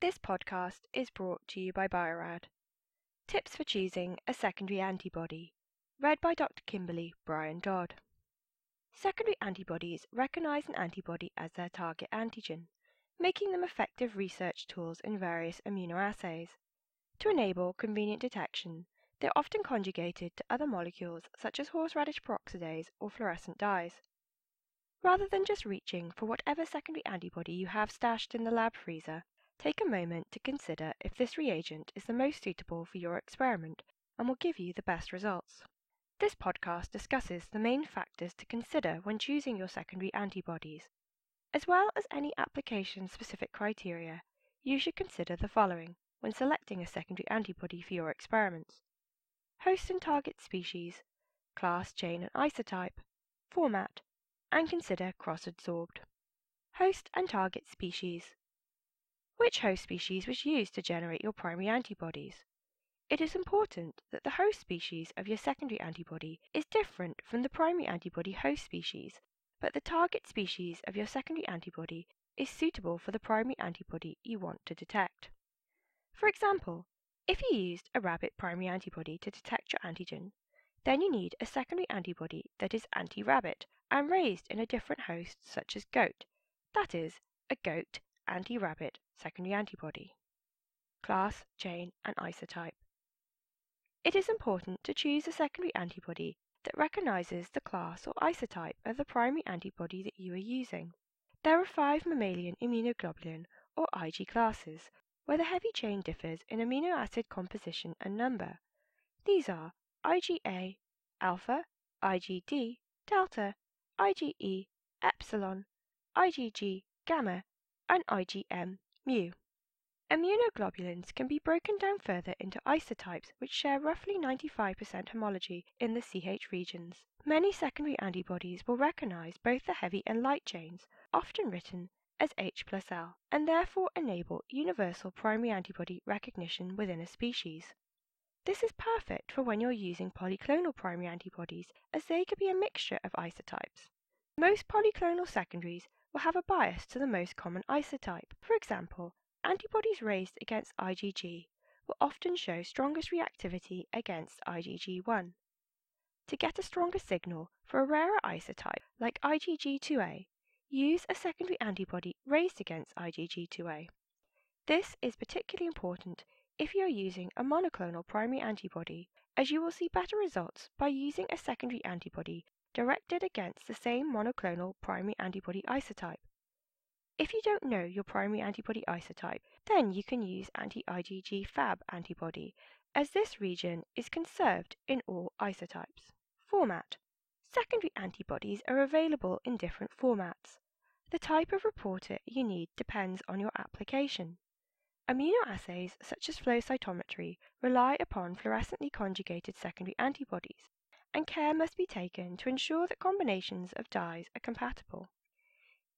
This podcast is brought to you by Bio-Rad. Tips for choosing a secondary antibody. Read by Dr. Kimberly Brian Dodd. Secondary antibodies recognize an antibody as their target antigen, making them effective research tools in various immunoassays. To enable convenient detection, they are often conjugated to other molecules such as horseradish peroxidase or fluorescent dyes. Rather than just reaching for whatever secondary antibody you have stashed in the lab freezer, take a moment to consider if this reagent is the most suitable for your experiment and will give you the best results. This podcast discusses the main factors to consider when choosing your secondary antibodies. As well as any application-specific criteria, you should consider the following when selecting a secondary antibody for your experiments. Host and target species, class, chain and isotype, format, and consider cross-adsorbed. Host and target species. Which host species was used to generate your primary antibodies? It is important that the host species of your secondary antibody is different from the primary antibody host species, but the target species of your secondary antibody is suitable for the primary antibody you want to detect. For example, if you used a rabbit primary antibody to detect your antigen, then you need a secondary antibody that is anti-rabbit and raised in a different host such as goat, that is, a goat anti-rabbit secondary antibody. Class, chain, and isotype. It is important to choose a secondary antibody that recognizes the class or isotype of the primary antibody that you are using. There are five mammalian immunoglobulin or Ig classes, where the heavy chain differs in amino acid composition and number. These are IgA, alpha, IgD, delta, IgE, epsilon, IgG, gamma, and IgM, mu. Immunoglobulins can be broken down further into isotypes which share roughly 95% homology in the CH regions. Many secondary antibodies will recognize both the heavy and light chains, often written as H plus L, and therefore enable universal primary antibody recognition within a species. This is perfect for when you're using polyclonal primary antibodies as they could be a mixture of isotypes. Most polyclonal secondaries will have a bias to the most common isotype. For example, antibodies raised against IgG will often show strongest reactivity against IgG1. To get a stronger signal for a rarer isotype like IgG2A, use a secondary antibody raised against IgG2A. This is particularly important if you are using a monoclonal primary antibody, as you will see better results by using a secondary antibody directed against the same monoclonal primary antibody isotype. If you don't know your primary antibody isotype, then you can use anti-IgG Fab antibody, as this region is conserved in all isotypes. Format. Secondary antibodies are available in different formats. The type of reporter you need depends on your application. Immunoassays such as flow cytometry rely upon fluorescently conjugated secondary antibodies, and care must be taken to ensure that combinations of dyes are compatible.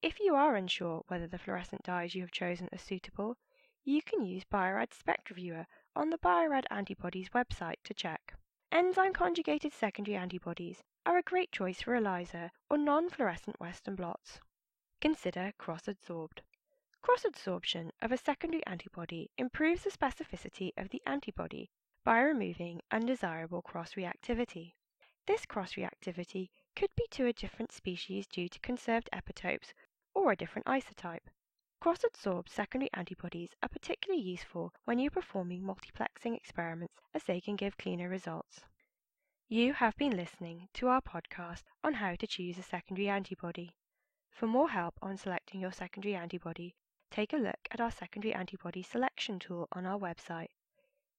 If you are unsure whether the fluorescent dyes you have chosen are suitable, you can use Bio-Rad SpectraViewer on the Bio-Rad Antibodies website to check. Enzyme conjugated secondary antibodies are a great choice for ELISA or non-fluorescent Western blots. Consider cross-adsorbed. Cross-adsorption of a secondary antibody improves the specificity of the antibody by removing undesirable cross-reactivity. This cross-reactivity could be to a different species due to conserved epitopes or a different isotype. Cross-adsorbed secondary antibodies are particularly useful when you're performing multiplexing experiments as they can give cleaner results. You have been listening to our podcast on how to choose a secondary antibody. For more help on selecting your secondary antibody, take a look at our secondary antibody selection tool on our website.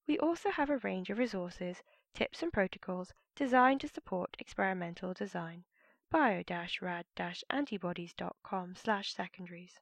We also have a range of resources, tips and protocols designed to support experimental design. bio-rad-antibodies.com slash secondaries